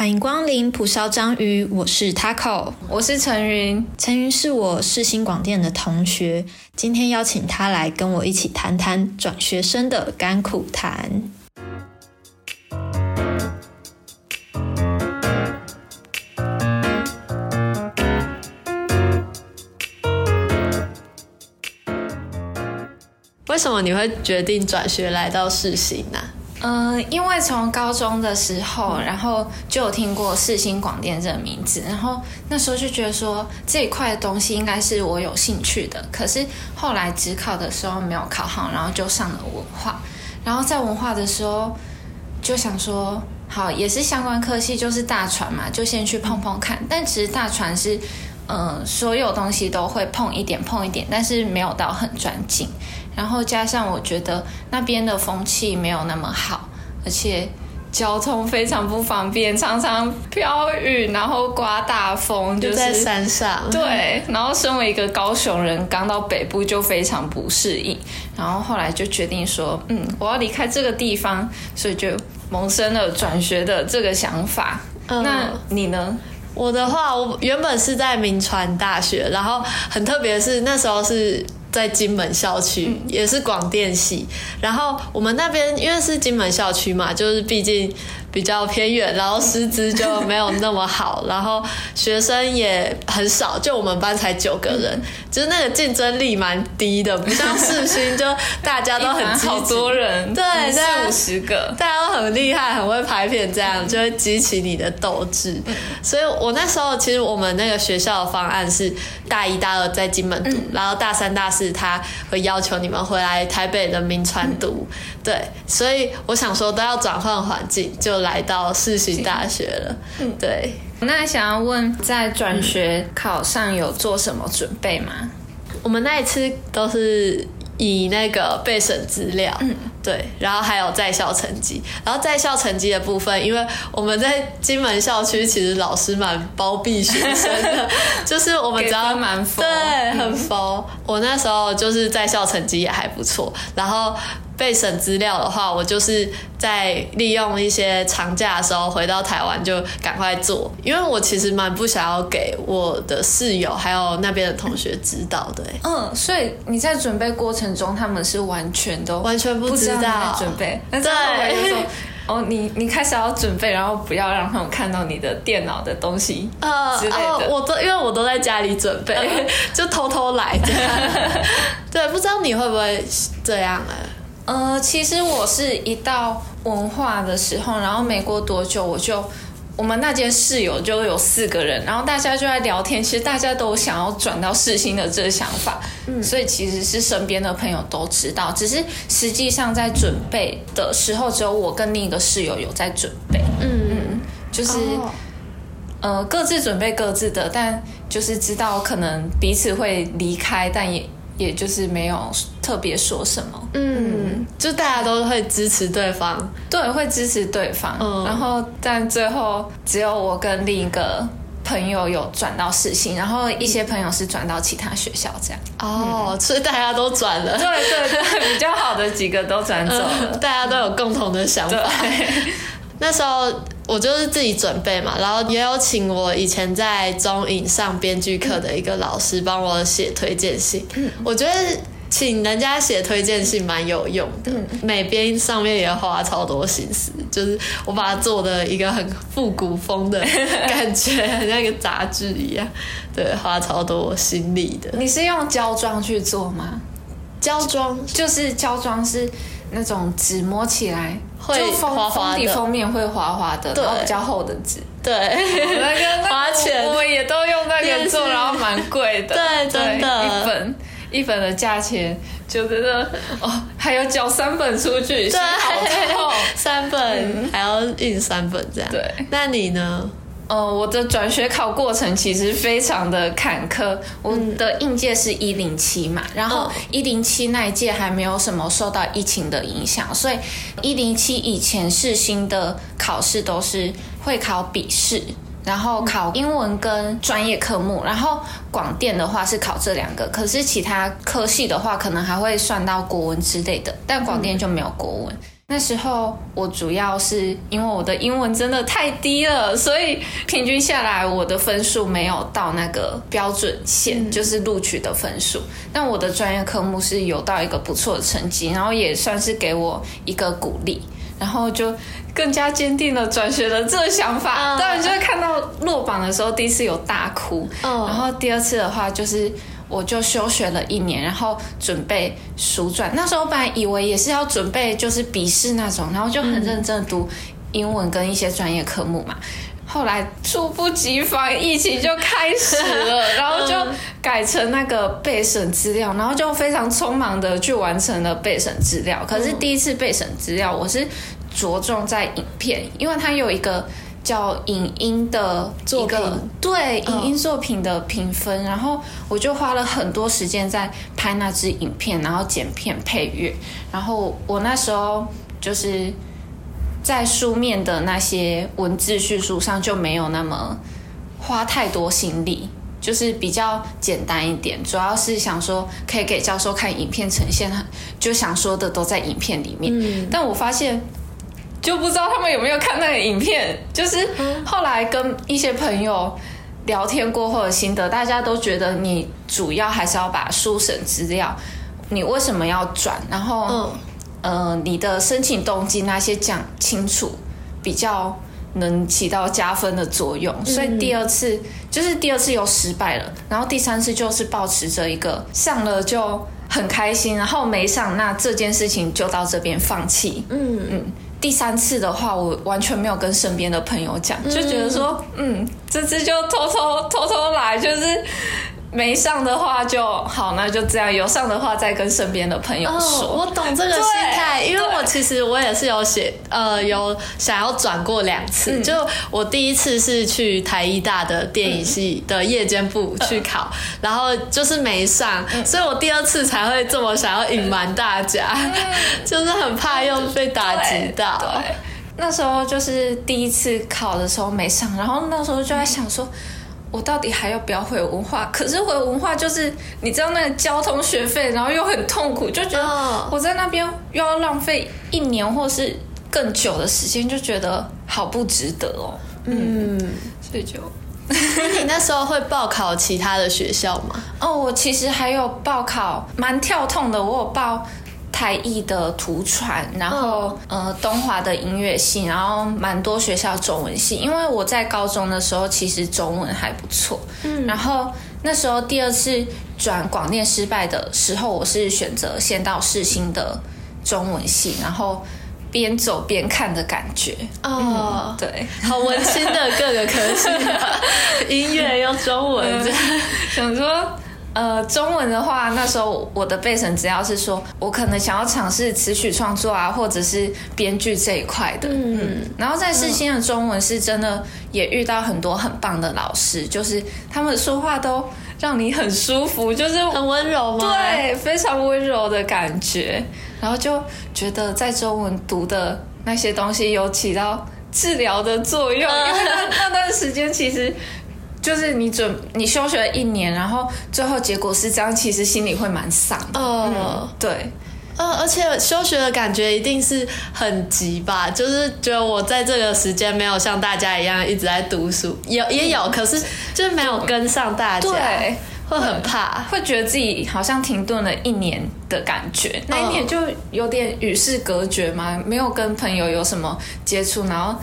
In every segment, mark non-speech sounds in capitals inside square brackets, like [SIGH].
欢迎光临蒲烧章鱼，我是 Taco，我是陈云。陈云是我世新广电的同学，今天邀请他来跟我一起谈谈转学生的甘苦谈。为什么你会决定转学来到世新呢？嗯，因为从高中的时候，然后就有听过世新广电这个名字，然后那时候就觉得说这一块东西应该是我有兴趣的。可是后来只考的时候没有考好，然后就上了文化，然后在文化的时候就想说，好也是相关科系，就是大船嘛，就先去碰碰看。但其实大船是，嗯，所有东西都会碰一点碰一点，但是没有到很专精。然后加上我觉得那边的风气没有那么好，而且交通非常不方便，常常飘雨，然后刮大风，就在山上。对，然后身为一个高雄人，刚到北部就非常不适应。然后后来就决定说，嗯，我要离开这个地方，所以就萌生了转学的这个想法。那你呢？我的话，我原本是在民传大学，然后很特别是那时候是。在金门校区也是广电系，然后我们那边因为是金门校区嘛，就是毕竟。比较偏远，然后师资就没有那么好，然后学生也很少，就我们班才九个人，就是那个竞争力蛮低的，不像世新就大家都很好多人，对，四五十个，大家都很厉害，很会拍片，这样就会激起你的斗志。所以我那时候其实我们那个学校的方案是大一、大二在金门读，然后大三、大四他会要求你们回来台北人民传读，对，所以我想说都要转换环境就。来到世新大学了，嗯，对。那想要问，在转学考上有做什么准备吗？我们那一次都是以那个备审资料，嗯，对，然后还有在校成绩。然后在校成绩的部分，因为我们在金门校区，其实老师蛮包庇学生的，[LAUGHS] 就是我们只要蛮对很佛。我那时候就是在校成绩也还不错，然后。备审资料的话，我就是在利用一些长假的时候回到台湾就赶快做，因为我其实蛮不想要给我的室友还有那边的同学知道的。嗯，所以你在准备过程中，他们是完全都完全不知道准备。对，哦，你你开始要准备，然后不要让他们看到你的电脑的东西呃之类的。我都因为我都在家里准备，[LAUGHS] 就偷偷来这样。[LAUGHS] 对，不知道你会不会这样哎？呃，其实我是一到文化的时候，然后没过多久，我就我们那间室友就有四个人，然后大家就在聊天。其实大家都想要转到世新的这个想法，嗯，所以其实是身边的朋友都知道，只是实际上在准备的时候，只有我跟另一个室友有在准备，嗯嗯，就是呃各自准备各自的，但就是知道可能彼此会离开，但也。也就是没有特别说什么，嗯，就大家都会支持对方，对，会支持对方，嗯，然后但最后只有我跟另一个朋友有转到世新，然后一些朋友是转到其他学校这样，哦，所以大家都转了，对对对，比较好的几个都转走了，大家都有共同的想法。那时候我就是自己准备嘛，然后也有请我以前在中影上编剧课的一个老师帮我写推荐信。我觉得请人家写推荐信蛮有用的，每编上面也花超多心思，就是我把它做的一个很复古风的感觉，很像一个杂志一样，对，花超多心力的。你是用胶装去做吗？胶装就是胶装是那种纸摸起来。会滑滑的，封面会滑滑的，然后比较厚的纸。对，那个 [LAUGHS] 花钱，我们也都用那个做，然后蛮贵的。对，真的，一本一本的价钱，就觉得哦，还要交三本出去，对，[LAUGHS] 三本还要印三本这样。对，那你呢？呃，我的转学考过程其实非常的坎坷。我的应届是一零七嘛，然后一零七那一届还没有什么受到疫情的影响，所以一零七以前是新的考试都是会考笔试，然后考英文跟专业科目，然后广电的话是考这两个，可是其他科系的话可能还会算到国文之类的，但广电就没有国文。那时候我主要是因为我的英文真的太低了，所以平均下来我的分数没有到那个标准线，就是录取的分数。但我的专业科目是有到一个不错的成绩，然后也算是给我一个鼓励，然后就更加坚定了转学的这个想法。当然，就会看到落榜的时候，第一次有大哭，然后第二次的话就是。我就休学了一年，然后准备书转。那时候本来以为也是要准备就是笔试那种，然后就很认真的读英文跟一些专业科目嘛。后来猝不及防，疫情就开始了，[LAUGHS] 然后就改成那个备审资料，然后就非常匆忙的去完成了备审资料。可是第一次备审资料，我是着重在影片，因为它有一个。叫影音的作品，对影音作品的评分，然后我就花了很多时间在拍那支影片，然后剪片配乐，然后我那时候就是在书面的那些文字叙述上就没有那么花太多心力，就是比较简单一点，主要是想说可以给教授看影片呈现，就想说的都在影片里面，但我发现。就不知道他们有没有看那个影片，就是后来跟一些朋友聊天过后的心得，大家都觉得你主要还是要把书审资料，你为什么要转，然后呃你的申请动机那些讲清楚，比较能起到加分的作用。所以第二次就是第二次又失败了，然后第三次就是保持着一个上了就很开心，然后没上那这件事情就到这边放弃。嗯嗯。第三次的话，我完全没有跟身边的朋友讲，就觉得说，嗯，这次就偷偷偷偷来，就是。没上的话就好，那就这样；有上的话再跟身边的朋友说。我懂这个心态，因为我其实我也是有写，呃，有想要转过两次。就我第一次是去台医大的电影系的夜间部去考，然后就是没上，所以我第二次才会这么想要隐瞒大家，[LAUGHS] 就是很怕又被打击到。对，那时候就是第一次考的时候没上，然后那时候就在想说。我到底还要不要回文化？可是回文化就是你知道那个交通学费，然后又很痛苦，就觉得我在那边又要浪费一年或是更久的时间，就觉得好不值得哦。嗯，所以就，你那时候会报考其他的学校吗？哦，我其实还有报考，蛮跳痛的，我有报。台艺的图传，然后呃东华的音乐系，然后蛮多学校中文系。因为我在高中的时候其实中文还不错，嗯，然后那时候第二次转广电失败的时候，我是选择先到世新的中文系，然后边走边看的感觉。哦，对，好温馨的各个科系，[LAUGHS] 音乐用中文，想说。呃，中文的话，那时候我的备审只要是说，我可能想要尝试词曲创作啊，或者是编剧这一块的。嗯，然后在世新的中文是真的也遇到很多很棒的老师，就是他们说话都让你很舒服，就是很温柔吗？对，非常温柔的感觉。然后就觉得在中文读的那些东西有起到治疗的作用，因为那那段时间其实。就是你准你休学了一年，然后最后结果是这样，其实心里会蛮丧的。嗯，对，呃，而且休学的感觉一定是很急吧？就是觉得我在这个时间没有像大家一样一直在读书，有也有，可是就是没有跟上大家，对，会很怕，会觉得自己好像停顿了一年的感觉。那一年就有点与世隔绝嘛，没有跟朋友有什么接触，然后。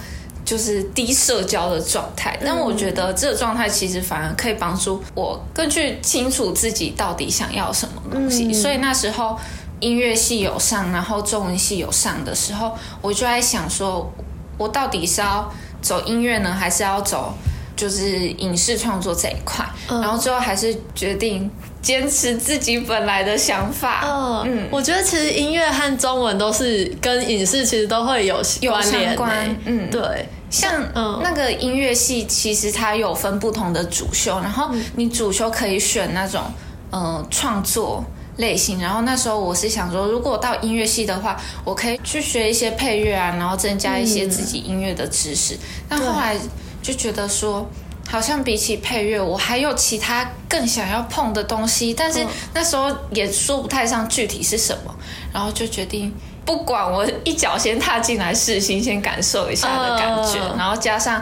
就是低社交的状态，但我觉得这个状态其实反而可以帮助我更去清楚自己到底想要什么东西。所以那时候音乐系有上，然后中文系有上的时候，我就在想说，我到底是要走音乐呢，还是要走就是影视创作这一块？然后最后还是决定坚持自己本来的想法。嗯，我觉得其实音乐和中文都是跟影视其实都会有关联。嗯，对。像那个音乐系，其实它有分不同的主修，然后你主修可以选那种呃创作类型。然后那时候我是想说，如果到音乐系的话，我可以去学一些配乐啊，然后增加一些自己音乐的知识。但后来就觉得说，好像比起配乐，我还有其他更想要碰的东西，但是那时候也说不太上具体是什么，然后就决定。不管我一脚先踏进来试新，先感受一下的感觉，嗯。然后加上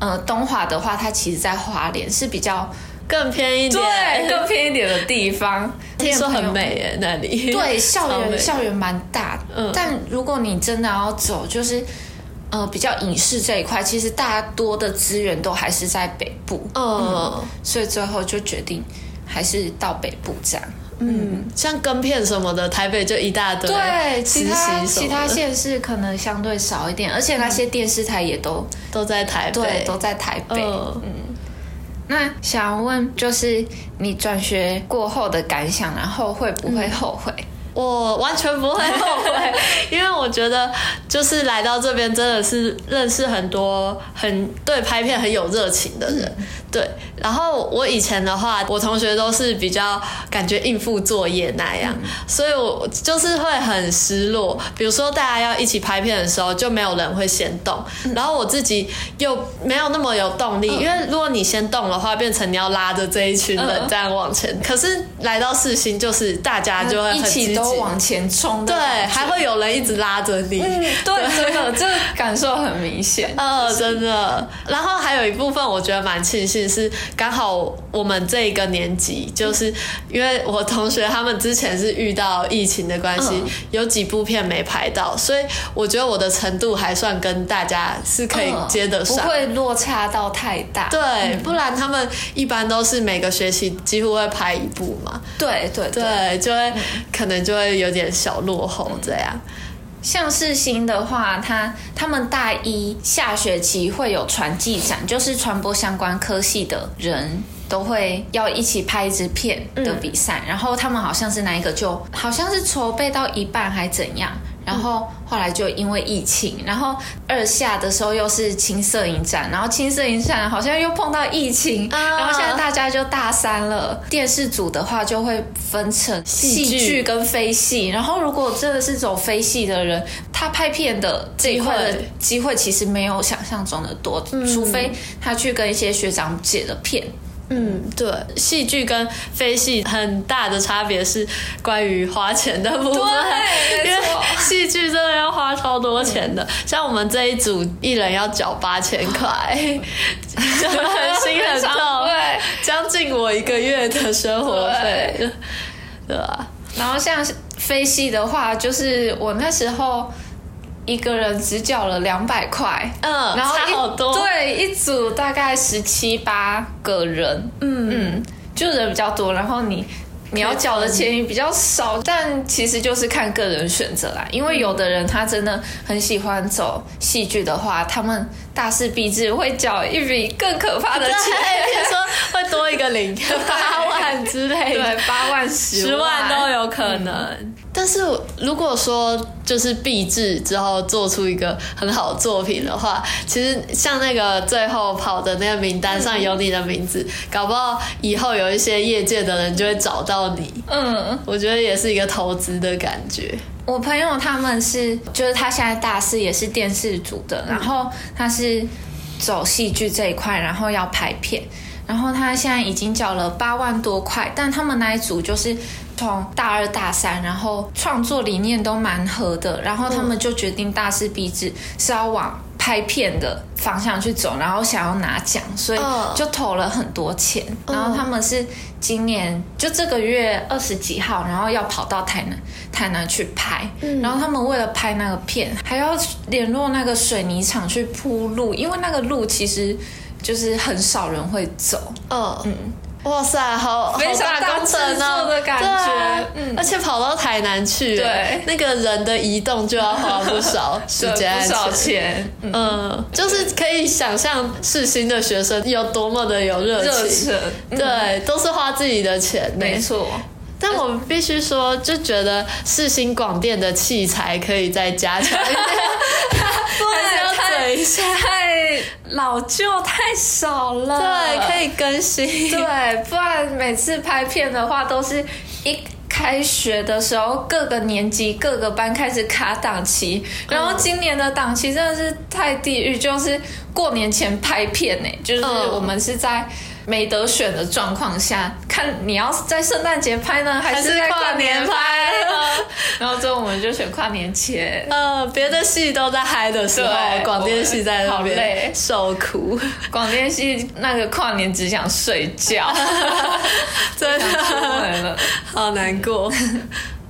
呃东华的话，它其实在花莲是比较更偏一点，对更偏一点的地方，[LAUGHS] 听说很美耶，那里。对，校园校园蛮大，嗯。但如果你真的要走，就是呃比较影视这一块，其实大多的资源都还是在北部，嗯所以最后就决定还是到北部这样。嗯，像跟片什么的，台北就一大堆。对，其他其他县市可能相对少一点，而且那些电视台也都、都在台北，对都在台北。嗯。那想问，就是你转学过后的感想，然后会不会后悔？我完全不会后悔，[LAUGHS] 因为我觉得就是来到这边真的是认识很多很对拍片很有热情的人，对。然后我以前的话，我同学都是比较感觉应付作业那样，所以我就是会很失落。比如说大家要一起拍片的时候，就没有人会先动，然后我自己又没有那么有动力，因为如果你先动的话，变成你要拉着这一群人嗯这样往前。可是来到世新，就是大家就会很一起都往前冲对，还会有人一直拉着你。嗯，对，真的，这个感受很明显。[LAUGHS] 呃，真的。然后还有一部分，我觉得蛮庆幸是刚好我们这一个年级，就是因为我同学他们之前是遇到疫情的关系，嗯有几部片没拍到，所以我觉得我的程度还算跟大家是可以嗯接得上。不会落差到太大。对，不然他们一般都是每个学期几乎会拍一部嘛，对对对，对，就会可能就会有点小落后这样。像世新的话，他他们大一下学期会有传记展，就是传播相关科系的人都会要一起拍一支片的比赛，然后他们好像是那一个就好像是筹备到一半还怎样。然后后来就因为疫情，然后二下的时候又是青摄影展，然后青摄影展好像又碰到疫情，啊然后现在大家就大三了。电视组的话就会分成戏戏剧剧跟非戏，然后如果真的是走非戏的人，他拍片的这一块的机会其实没有想象中的多，除非他去跟一些学长姐的片。嗯，对，戏剧跟非戏很大的差别是关于花钱的部分，对 [LAUGHS] 因为错。戏剧真的要花超多钱的，像我们这一组一人要缴八千块，[LAUGHS] 就很心很痛，对，将近我一个月的生活费，对吧？然后像非戏的话，就是我那时候一个人只缴了两百块，嗯，然后差好多，对，一组大概十七八个人，嗯嗯，就人比较多，然后你。你要缴的钱也比较少，但其实就是看个人选择啦。因为有的人他真的很喜欢走戏剧的话，他们大势必至会缴一笔更可怕的，钱，比如说会多一个零 [LAUGHS] 八万之类的，对，八万、十十万都有。有可能。但是如果说就是毕制之后做出一个很好的作品的话，其实像那个最后跑的那个名单上有你的名字，搞不好以后有一些业界的人就会找到你。嗯，我觉得也是一个投资的感觉。我朋友他们是，就是他现在大四也是电视组的，然后他是走戏剧这一块，然后要拍片，然后他现在已经缴了八万多块，但他们那一组就是从大二大三，然后创作理念都蛮合的，然后他们就决定大四毕制是要往拍片的方向去走，然后想要拿奖，所以嗯就投了很多钱。然后他们是今年就这个月二十几号，然后要跑到台南台南去拍。然后他们为了拍那个片，还要联络那个水泥厂去铺路，因为那个路其实就是很少人会走。嗯嗯。哇塞，好好非常大工程哦。的感觉而且跑到台南去，对。那个人的移动就要花不少 [LAUGHS] 时间、不少钱，嗯。嗯，就是可以想象世新的学生有多么的有热热情，对，都是花自己的钱。没错。但我必须说，就觉得世新广电的器材可以再加强一点，[LAUGHS] 还是要等一下。太老旧太少了，对，可以更新。对，不然每次拍片的话，都是一开学的时候，各个年级、各个班开始卡档期，然后今年的档期真的是太地狱，就是过年前拍片呢，就是嗯我们是在没得选的状况下，看你要在圣诞节拍呢，还是在跨年拍呢？[LAUGHS] 然后最后我们就选跨年前。呃，别的戏都在嗨的时候，对广电系在那边受苦，广电系那个跨年只想睡觉，[LAUGHS] [LAUGHS] 真出的。好难过。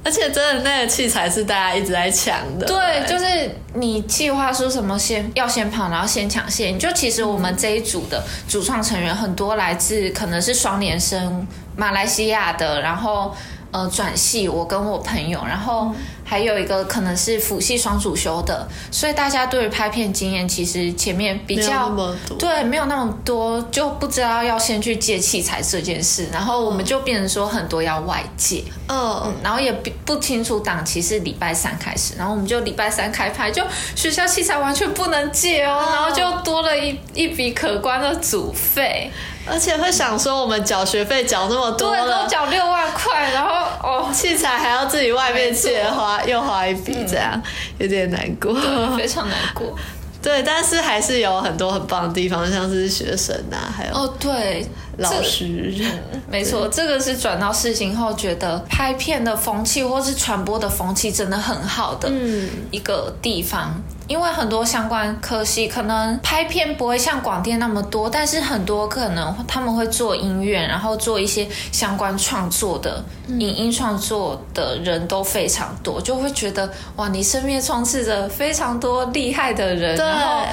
而且真的那个器材是大家一直在抢的，对，就是你计划说什么先要先跑，然后先抢线。就其实我们这一组的主创成员很多来自可能是双联生、马来西亚的，然后呃转系，我跟我朋友，然后还有一个可能是辅系双主修的，所以大家对于拍片经验其实前面比较。对，没有那么多，就不知道要先去借器材这件事，然后我们就变成说很多要外借。嗯，然后也不不清楚档期是礼拜三开始，然后我们就礼拜三开拍，就学校器材完全不能借哦，哦然后就多了一一笔可观的组费，而且会想说我们缴学费缴那么多对，了都，缴六万块，然后哦，器材还要自己外面借花，又花一笔，这样、有点难过。非常难过。[LAUGHS] 对，但是还是有很多很棒的地方，像是学生啊，还有哦，对，老这师。[LAUGHS] 没错，这个是转到事情后觉得拍片的风气或是传播的风气真的很好的嗯一个地方。因为很多相关科系可能拍片不会像广电那么多，但是很多可能他们会做音乐，然后做一些相关创作的、影音创作的人都非常多，就会觉得哇，你身边充斥着非常多厉害的人，然后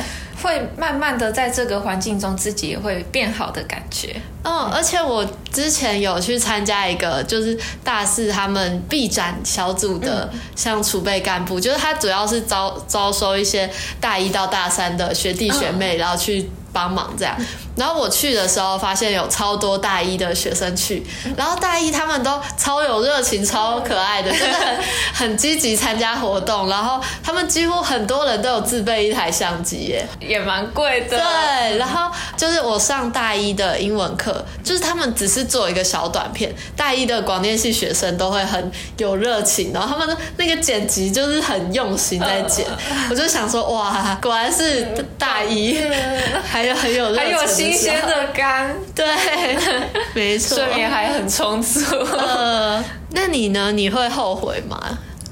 会慢慢的在这个环境中自己也会变好的感觉。嗯，而且我之前有去参加一个，就是大四他们 B 展小组的，像储备干部，就是他主要是招招收一些大一到大三的学弟学妹，然后去帮忙这样。然后我去的时候，发现有超多大一的学生去，然后大一他们都超有热情、超可爱的，真的很很积极参加活动。然后他们几乎很多人都有自备一台相机耶，也蛮贵的。对，然后就是我上大一的英文课，就是他们只是做一个小短片，大一的广电系学生都会很有热情，然后他们的那个剪辑就是很用心在剪，[LAUGHS] 我就想说哇，果然是大一，还有很有热情，新鲜，的肝，对，[LAUGHS] 没错，睡眠还很充足。呃，那你呢？你会后悔吗？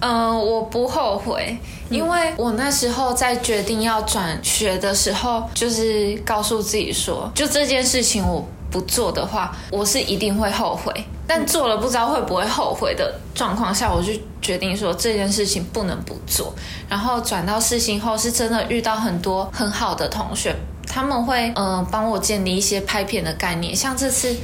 嗯、我不后悔，因为我那时候在决定要转学的时候，就是告诉自己说，就这件事情我不做的话，我是一定会后悔。但做了不知道会不会后悔的状况下，我就决定说这件事情不能不做。然后转到世新后，是真的遇到很多很好的同学，他们会嗯、呃帮我建立一些拍片的概念，像这次。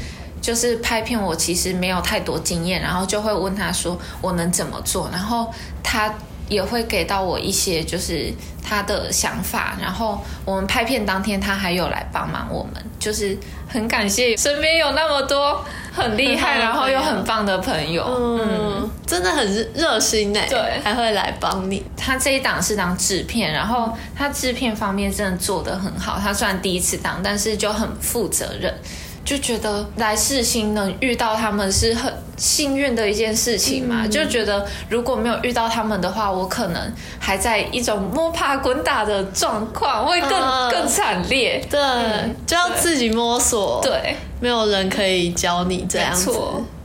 就是拍片，我其实没有太多经验，然后就会问他说我能怎么做，然后他也会给到我一些就是他的想法，然后我们拍片当天他还有来帮忙我们，就是很感谢身边有那么多很厉害，然后又很棒的朋友。嗯，真的很热热心呢，对还会来帮你。他这一档是当制片，然后他制片方面真的做得很好。他虽然第一次当，但是就很负责任，就觉得来世新能遇到他们是很幸运的一件事情嘛。就觉得如果没有遇到他们的话，我可能还在一种摸爬滚打的状况，会更、嗯更惨烈。对，就要自己摸索。，对，没有人可以教你这样子。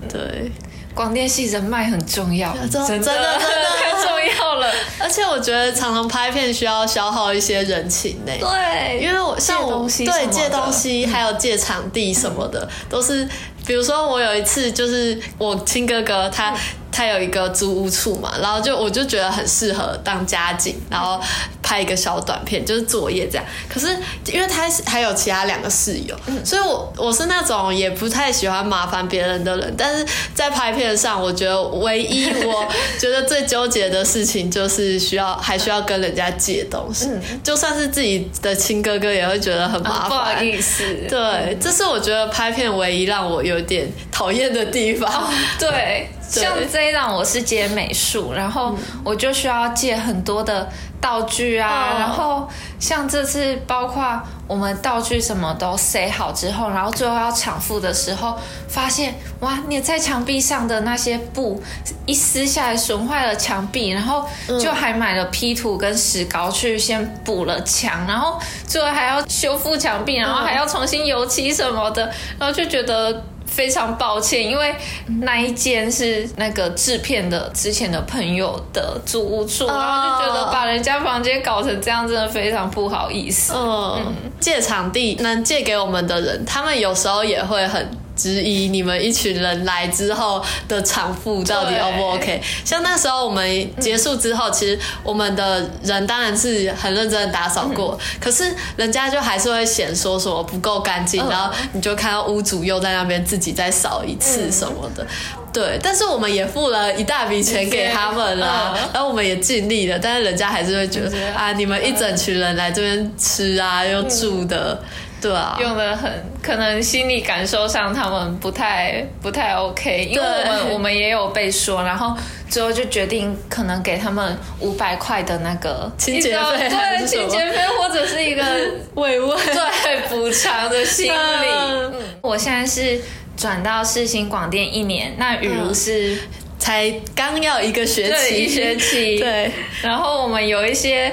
对，广电系人脉很重要，[LAUGHS] 真的真的太 [LAUGHS] 重要了。[LAUGHS] 而且我觉得常常拍片需要消耗一些人情呢。对，因为我像我对借东西，还有借场地什么的，都是比如说我有一次就是我亲哥哥他。他有一个租屋处嘛，然后就我就觉得很适合当家景，然后拍一个小短片，就是作业这样。可是因为他是还有其他两个室友，所以我我是那种也不太喜欢麻烦别人的人，但是在拍片上，我觉得唯一我觉得最纠结的事情就是需要还需要跟人家借东西，就算是自己的亲哥哥也会觉得很麻啊不好。意思，对，这是我觉得拍片唯一让我有点讨厌的地方。对，像这一档我是接美术，然后我就需要借很多的道具啊，然后像这次包括我们道具什么都塞好之后，然后最后要抢付的时候，发现哇，你在墙壁上的那些布一撕下来损坏了墙壁，然后就还买了 P 图跟石膏去先补了墙，然后最后还要修复墙壁，然后还要重新油漆什么的，然后就觉得。非常抱歉，因为那一间是那个制片的之前的朋友的租屋处，然后就觉得把人家房间搞成这样，真的非常不好意思。嗯，借场地能借给我们的人，他们有时候也会很。质疑你们一群人来之后的场付到底 O 不 OK？像那时候我们结束之后，其实我们的人当然是很认真的打扫过，可是人家就还是会嫌说什么不够干净，然后你就看到屋主又在那边自己再扫一次什么的。对，但是我们也付了一大笔钱给他们了，[LAUGHS] 然后我们也尽力了，但是人家还是会觉得啊，你们一整群人来这边吃啊又住的。对啊，用的很，可能心理感受上他们不太不太 OK，因为我们我们也有被说，然后最后就决定可能给他们五百块的那个清洁费，对清洁费或者是一个 [LAUGHS] 慰问，对补偿的心理。嗯，我现在是转到世新广电一年，那雨如是才刚要一个学期，一学期，[LAUGHS] 对，然后我们有一些。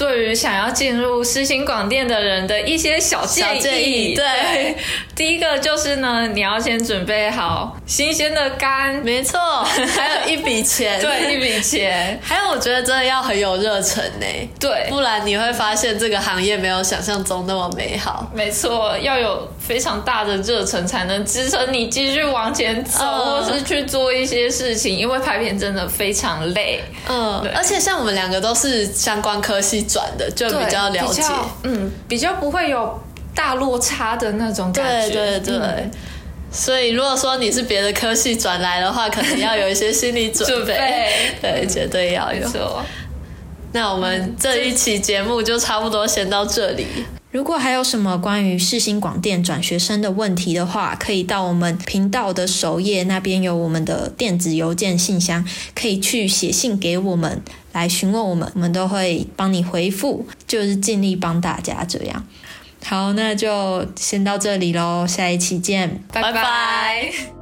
对于想要进入私心广电的人的一些小建议，对，第一个就是呢，你要先准备好新鲜的肝，没错，[LAUGHS] 还有一笔钱，对，一笔钱，还有我觉得真的要很有热忱呢，对，不然你会发现这个行业没有想象中那么美好。没错，要有非常大的热忱才能支撑你继续往前走，或是去做一些事情，因为拍片真的非常累。嗯，而且像我们两个都是相关科系。转的就比较了解，嗯，比较不会有大落差的那种感觉，对对对。所以如果说你是别的科系转来的话，可能要有一些心理准备，[LAUGHS] 对，绝对要有。那我们这一期节目就差不多先到这里。如果还有什么关于世新广电转学生的问题的话，可以到我们频道的首页那边有我们的电子邮件信箱，可以去写信给我们来询问我们，我们都会帮你回复，就是尽力帮大家这样。好，那就先到这里喽，下一期见，拜拜。